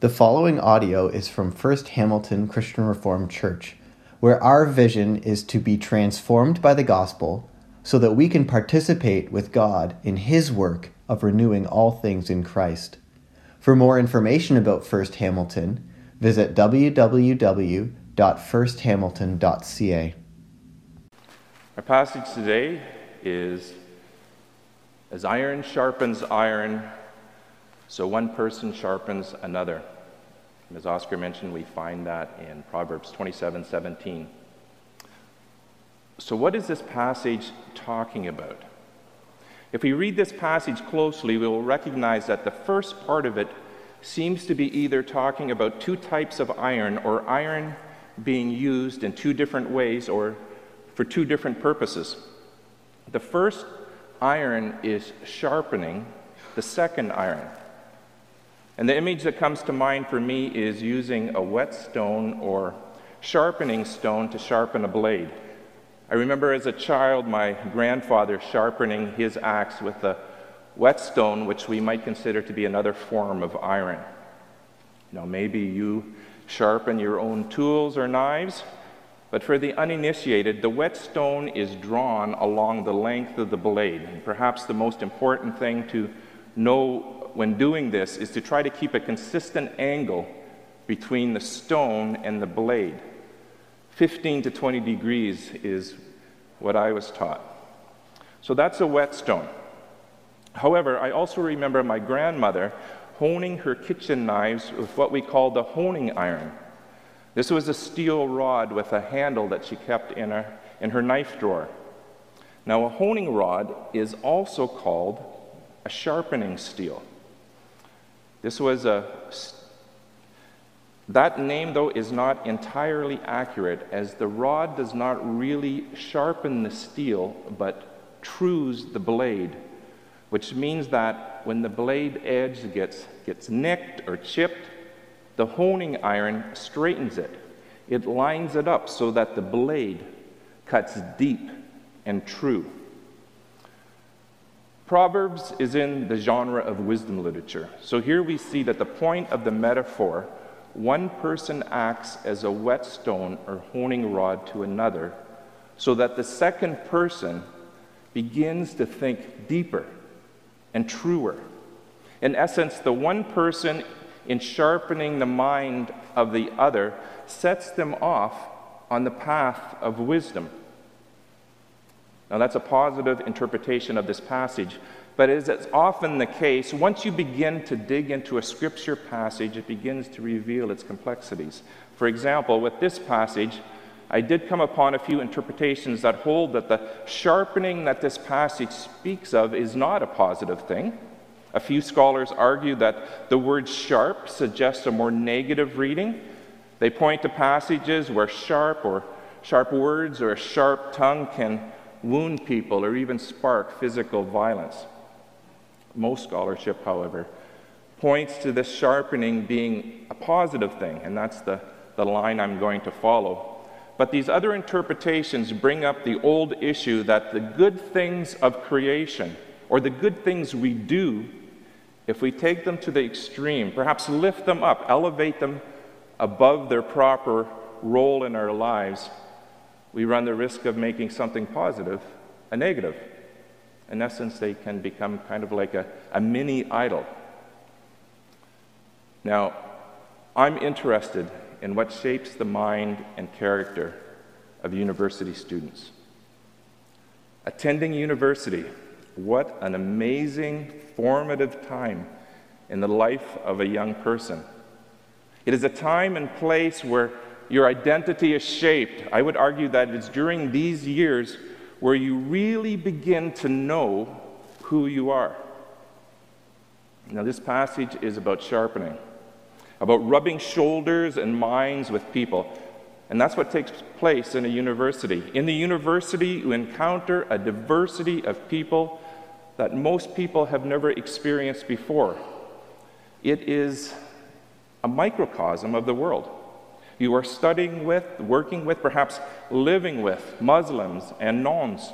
The following audio is from First Hamilton Christian Reformed Church, where our vision is to be transformed by the gospel so that we can participate with God in His work of renewing all things in Christ. For more information about First Hamilton, visit www.firsthamilton.ca. Our passage today is As iron sharpens iron, so one person sharpens another. As Oscar mentioned, we find that in Proverbs 27 17. So, what is this passage talking about? If we read this passage closely, we will recognize that the first part of it seems to be either talking about two types of iron or iron being used in two different ways or for two different purposes. The first iron is sharpening the second iron. And the image that comes to mind for me is using a whetstone or sharpening stone to sharpen a blade. I remember as a child my grandfather sharpening his axe with a whetstone, which we might consider to be another form of iron. Now, maybe you sharpen your own tools or knives, but for the uninitiated, the whetstone is drawn along the length of the blade. And perhaps the most important thing to know when doing this is to try to keep a consistent angle between the stone and the blade. 15 to 20 degrees is what I was taught. So that's a whetstone. However, I also remember my grandmother honing her kitchen knives with what we call the honing iron. This was a steel rod with a handle that she kept in her, in her knife drawer. Now, a honing rod is also called a sharpening steel. This was a. That name, though, is not entirely accurate, as the rod does not really sharpen the steel, but trues the blade, which means that when the blade edge gets, gets nicked or chipped, the honing iron straightens it. It lines it up so that the blade cuts deep and true. Proverbs is in the genre of wisdom literature. So here we see that the point of the metaphor one person acts as a whetstone or honing rod to another, so that the second person begins to think deeper and truer. In essence, the one person in sharpening the mind of the other sets them off on the path of wisdom. Now, that's a positive interpretation of this passage, but as is often the case, once you begin to dig into a scripture passage, it begins to reveal its complexities. For example, with this passage, I did come upon a few interpretations that hold that the sharpening that this passage speaks of is not a positive thing. A few scholars argue that the word sharp suggests a more negative reading. They point to passages where sharp or sharp words or a sharp tongue can wound people, or even spark physical violence. Most scholarship, however, points to this sharpening being a positive thing, and that's the, the line I'm going to follow. But these other interpretations bring up the old issue that the good things of creation, or the good things we do, if we take them to the extreme, perhaps lift them up, elevate them above their proper role in our lives, we run the risk of making something positive a negative. In essence, they can become kind of like a, a mini idol. Now, I'm interested in what shapes the mind and character of university students. Attending university, what an amazing, formative time in the life of a young person. It is a time and place where your identity is shaped. I would argue that it's during these years where you really begin to know who you are. Now, this passage is about sharpening, about rubbing shoulders and minds with people. And that's what takes place in a university. In the university, you encounter a diversity of people that most people have never experienced before. It is a microcosm of the world. You are studying with, working with, perhaps living with Muslims and nones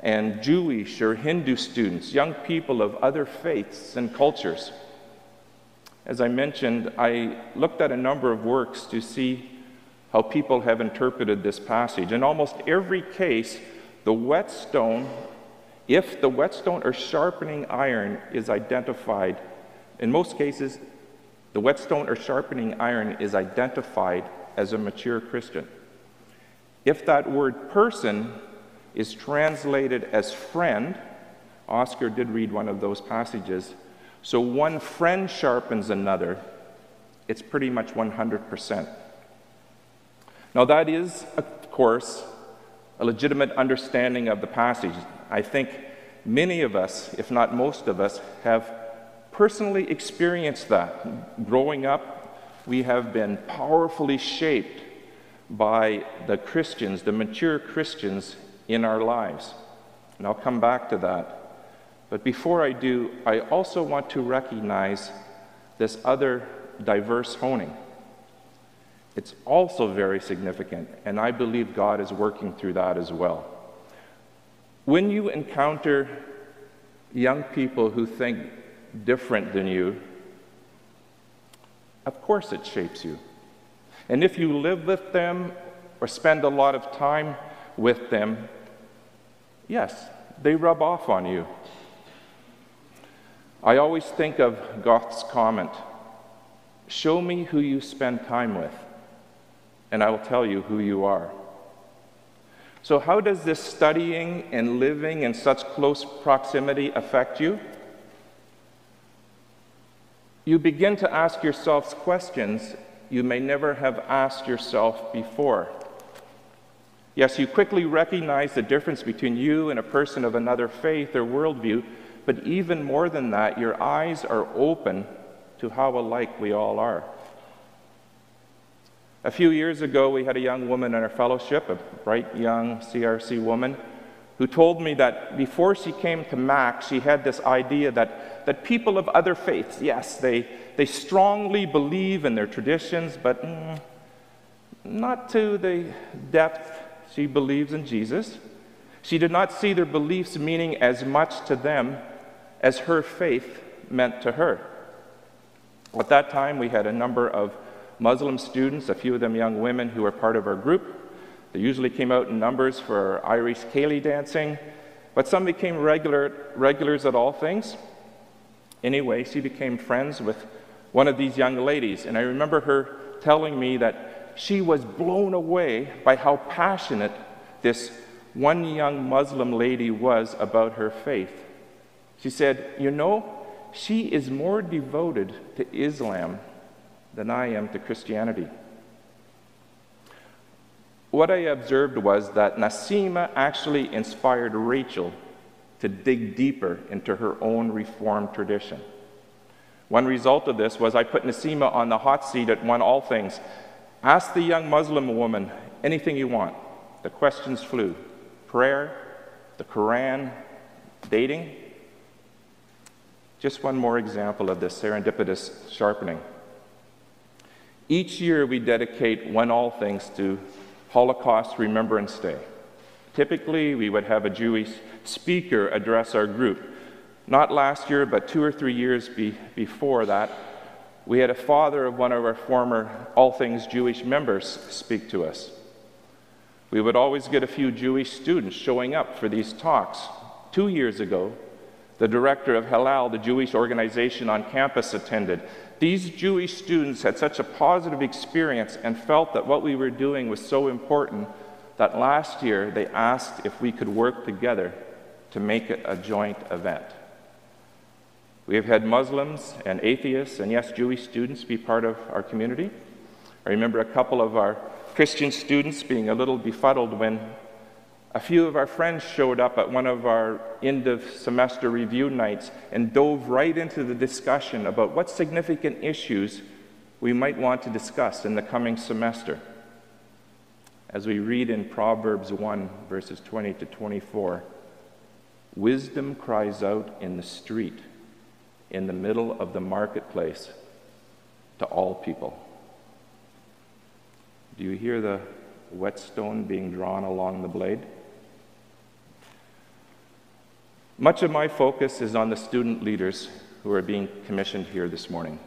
and Jewish or Hindu students, young people of other faiths and cultures. As I mentioned, I looked at a number of works to see how people have interpreted this passage. In almost every case, the whetstone, if the whetstone or sharpening iron is identified, in most cases, the whetstone or sharpening iron is identified as a mature Christian. If that word person is translated as friend, Oscar did read one of those passages. So one friend sharpens another, it's pretty much 100%. Now, that is, of course, a legitimate understanding of the passage. I think many of us, if not most of us, have personally experienced that. Growing up, we have been powerfully shaped by the Christians, the mature Christians in our lives. And I'll come back to that. But before I do, I also want to recognize this other diverse honing. It's also very significant, and I believe God is working through that as well. When you encounter young people who think different than you, of course it shapes you. And if you live with them or spend a lot of time with them, yes, they rub off on you. I always think of Goethe's comment Show me who you spend time with, and I will tell you who you are. So, how does this studying and living in such close proximity affect you? You begin to ask yourselves questions you may never have asked yourself before. Yes, you quickly recognize the difference between you and a person of another faith or worldview, but even more than that, your eyes are open to how alike we all are. A few years ago, we had a young woman in our fellowship, a bright young CRC woman, who told me that before she came to Mac, she had this idea that, that people of other faiths, yes, they, they strongly believe in their traditions, but mm, not to the depth she believes in Jesus. She did not see their beliefs meaning as much to them as her faith meant to her. At that time, we had a number of Muslim students, a few of them young women who were part of our group. They usually came out in numbers for Irish céilí dancing, but some became regular, regulars at all things. Anyway, she became friends with one of these young ladies, and I remember her telling me that she was blown away by how passionate this one young Muslim lady was about her faith. She said, You know, she is more devoted to Islam than I am to Christianity. What I observed was that Nasima actually inspired Rachel to dig deeper into her own Reformed tradition. One result of this was I put Nasima on the hot seat at One All Things. Ask the young Muslim woman anything you want. The questions flew prayer, the Quran, dating. Just one more example of this serendipitous sharpening. Each year we dedicate One All Things to Holocaust Remembrance Day. Typically, we would have a Jewish speaker address our group. Not last year, but two or three years be, before that, we had a father of one of our former All Things Jewish members speak to us. We would always get a few Jewish students showing up for these talks. Two years ago, the director of Hillel, the Jewish organization on campus, attended. These Jewish students had such a positive experience and felt that what we were doing was so important that last year they asked if we could work together to make it a joint event. We have had Muslims and atheists and, yes, Jewish students be part of our community. I remember a couple of our Christian students being a little befuddled when a few of our friends showed up at one of our end of semester review nights and dove right into the discussion about what significant issues we might want to discuss in the coming semester. As we read in Proverbs 1, verses 20 to 24, wisdom cries out in the street, in the middle of the marketplace, to all people. Do you hear the whetstone being drawn along the blade? Much of my focus is on the student leaders who are being commissioned here this morning.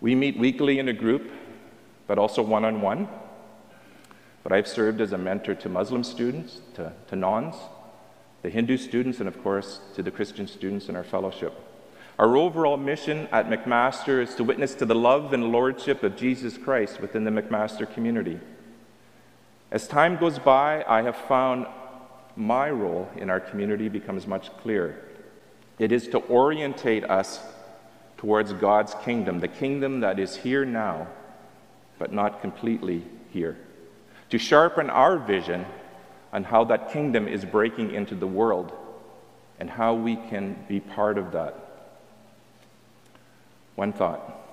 We meet weekly in a group, but also one on one. But I've served as a mentor to Muslim students, to, to nones, the Hindu students, and of course to the Christian students in our fellowship. Our overall mission at McMaster is to witness to the love and lordship of Jesus Christ within the McMaster community. As time goes by, I have found my role in our community becomes much clearer. It is to orientate us towards God's kingdom, the kingdom that is here now, but not completely here. To sharpen our vision on how that kingdom is breaking into the world and how we can be part of that. One thought.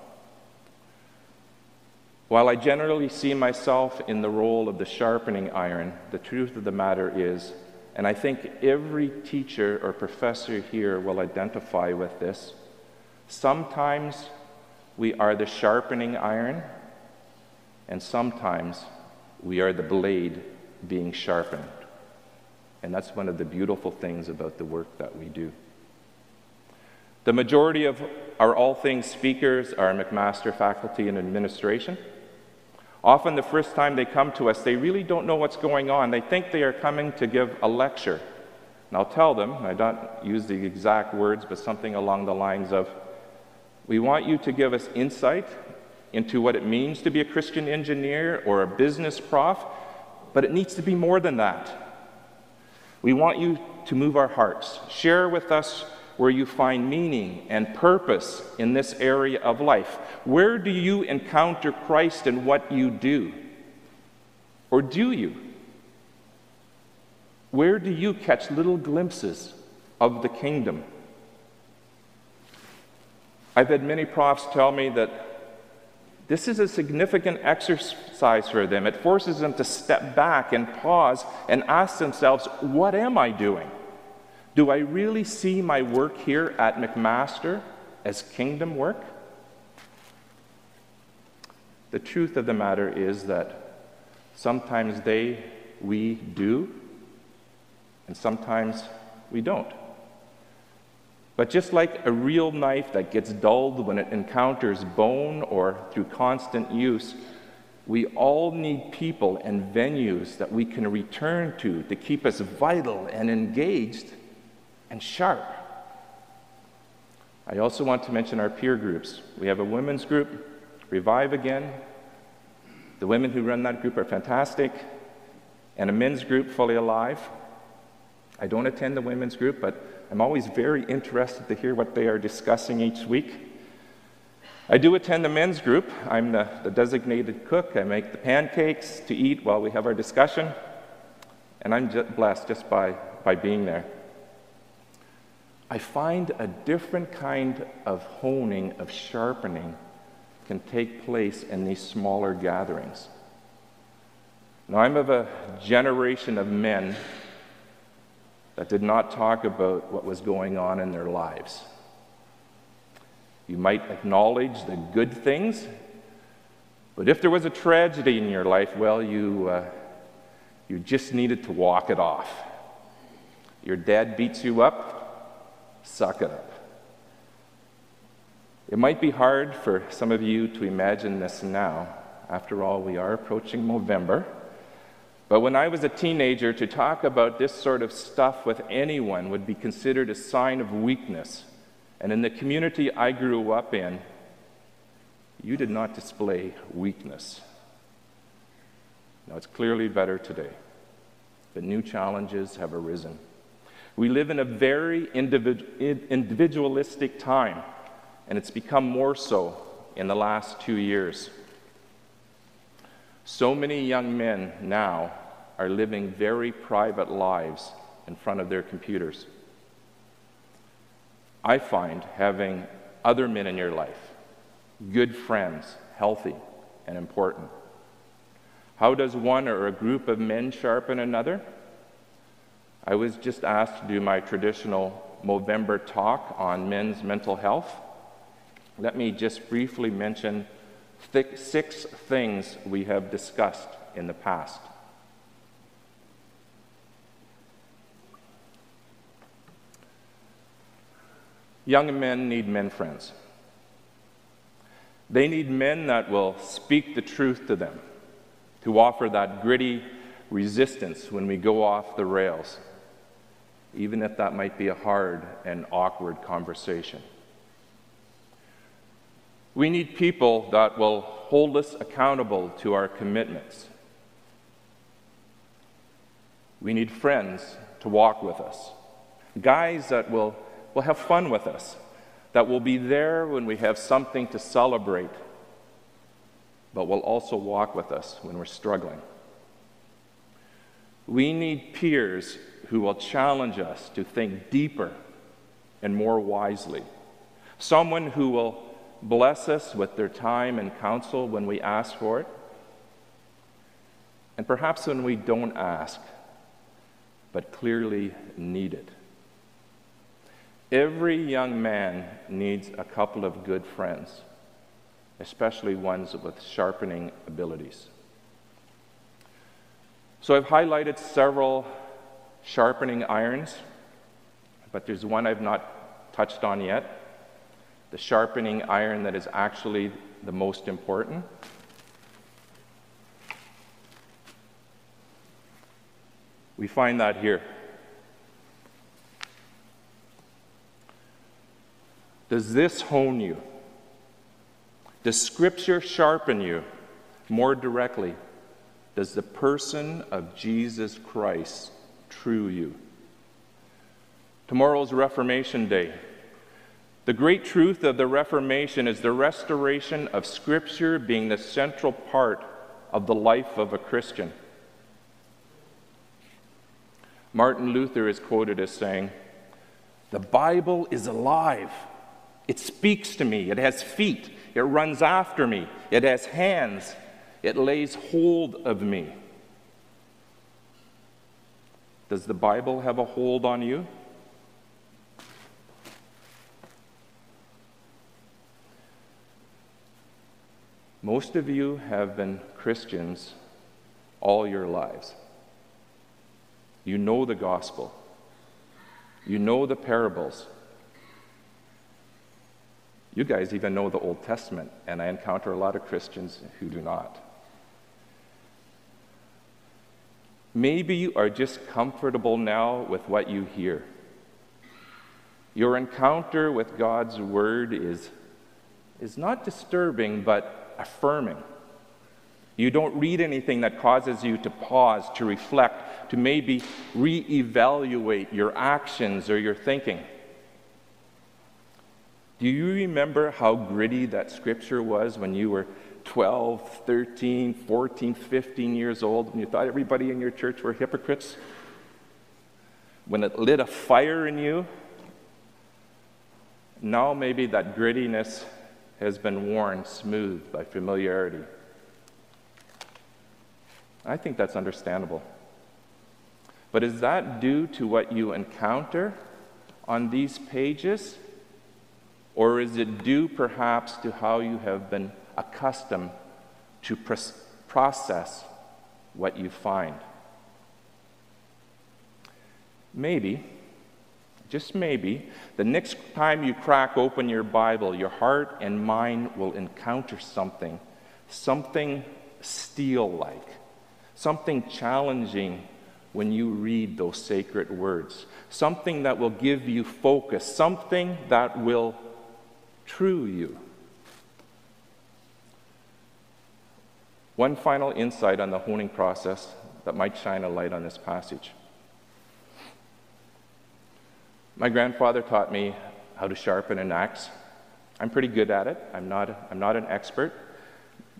While I generally see myself in the role of the sharpening iron, the truth of the matter is, and I think every teacher or professor here will identify with this, sometimes we are the sharpening iron, and sometimes we are the blade being sharpened. And that's one of the beautiful things about the work that we do. The majority of our All Things speakers are McMaster faculty and administration. Often, the first time they come to us, they really don't know what's going on. They think they are coming to give a lecture. And I'll tell them, I don't use the exact words, but something along the lines of We want you to give us insight into what it means to be a Christian engineer or a business prof, but it needs to be more than that. We want you to move our hearts. Share with us where you find meaning and purpose in this area of life? Where do you encounter Christ in what you do? Or do you? Where do you catch little glimpses of the kingdom? I've had many profs tell me that this is a significant exercise for them. It forces them to step back and pause and ask themselves, What am I doing? Do I really see my work here at McMaster as kingdom work? The truth of the matter is that sometimes they, we do, and sometimes we don't. But just like a real knife that gets dulled when it encounters bone or through constant use, we all need people and venues that we can return to to keep us vital and engaged and sharp. I also want to mention our peer groups. We have a women's group, Revive Again. The women who run that group are fantastic, and a men's group, Fully Alive. I don't attend the women's group, but I'm always very interested to hear what they are discussing each week. I do attend the men's group. I'm the, the designated cook. I make the pancakes to eat while we have our discussion, and I'm just blessed just by, by being there. I find a different kind of honing, of sharpening, can take place in these smaller gatherings. Now, I'm of a generation of men that did not talk about what was going on in their lives. You might acknowledge the good things, but if there was a tragedy in your life, well, you, uh, you just needed to walk it off. Your dad beats you up, Suck it up. It might be hard for some of you to imagine this now. After all, we are approaching November. But when I was a teenager, to talk about this sort of stuff with anyone would be considered a sign of weakness. And in the community I grew up in, you did not display weakness. Now, it's clearly better today, but new challenges have arisen. We live in a very individualistic time, and it's become more so in the last two years. So many young men now are living very private lives in front of their computers. I find having other men in your life, good friends, healthy and important. How does one or a group of men sharpen another? I was just asked to do my traditional Movember talk on men's mental health. Let me just briefly mention th- six things we have discussed in the past. Young men need men friends. They need men that will speak the truth to them, to offer that gritty resistance when we go off the rails, even if that might be a hard and awkward conversation. We need people that will hold us accountable to our commitments. We need friends to walk with us, guys that will, will have fun with us, that will be there when we have something to celebrate, but will also walk with us when we're struggling. We need peers who will challenge us to think deeper and more wisely. Someone who will bless us with their time and counsel when we ask for it, and perhaps when we don't ask, but clearly need it. Every young man needs a couple of good friends, especially ones with sharpening abilities. So I've highlighted several sharpening irons, but there's one I've not touched on yet the sharpening iron that is actually the most important. We find that here. Does this hone you? Does Scripture sharpen you more directly? Does the person of Jesus Christ true you? Tomorrow's Reformation Day. The great truth of the Reformation is the restoration of Scripture being the central part of the life of a Christian. Martin Luther is quoted as saying, The Bible is alive. It speaks to me. It has feet. It runs after me. It has hands. It lays hold of me. Does the Bible have a hold on you? Most of you have been Christians all your lives. You know the gospel, you know the parables. You guys even know the Old Testament, and I encounter a lot of Christians who do not. Maybe you are just comfortable now with what you hear. Your encounter with God's Word is, is not disturbing, but affirming. You don't read anything that causes you to pause, to reflect, to maybe reevaluate your actions or your thinking. Do you remember how gritty that scripture was when you were 12, 13, 14, 15 years old, when you thought everybody in your church were hypocrites? When it lit a fire in you? Now, maybe that grittiness has been worn smooth by familiarity. I think that's understandable. But is that due to what you encounter on these pages? Or is it due perhaps to how you have been accustomed to process what you find? Maybe just maybe, the next time you crack open your Bible, your heart and mind will encounter something, something steel like, something challenging when you read those sacred words, something that will give you focus, something that will true you. One final insight on the honing process that might shine a light on this passage. My grandfather taught me how to sharpen an axe. I'm pretty good at it. I'm not, I'm not an expert.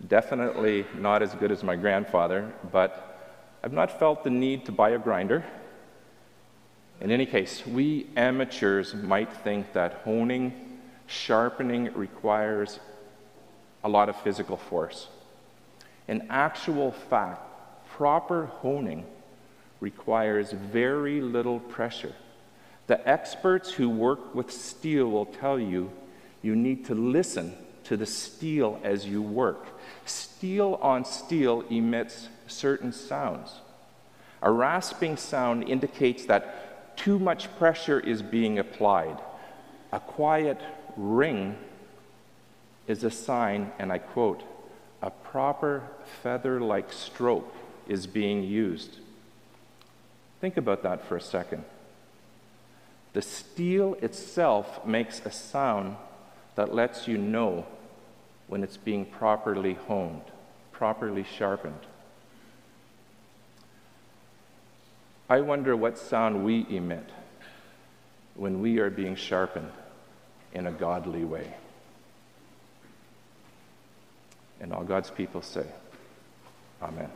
Definitely not as good as my grandfather, but I've not felt the need to buy a grinder. In any case, we amateurs might think that honing, sharpening requires a lot of physical force. In actual fact, proper honing requires very little pressure. The experts who work with steel will tell you you need to listen to the steel as you work. Steel on steel emits certain sounds. A rasping sound indicates that too much pressure is being applied. A quiet ring is a sign, and I quote, a proper feather like stroke is being used. Think about that for a second. The steel itself makes a sound that lets you know when it's being properly honed, properly sharpened. I wonder what sound we emit when we are being sharpened in a godly way. And all God's people say, Amen.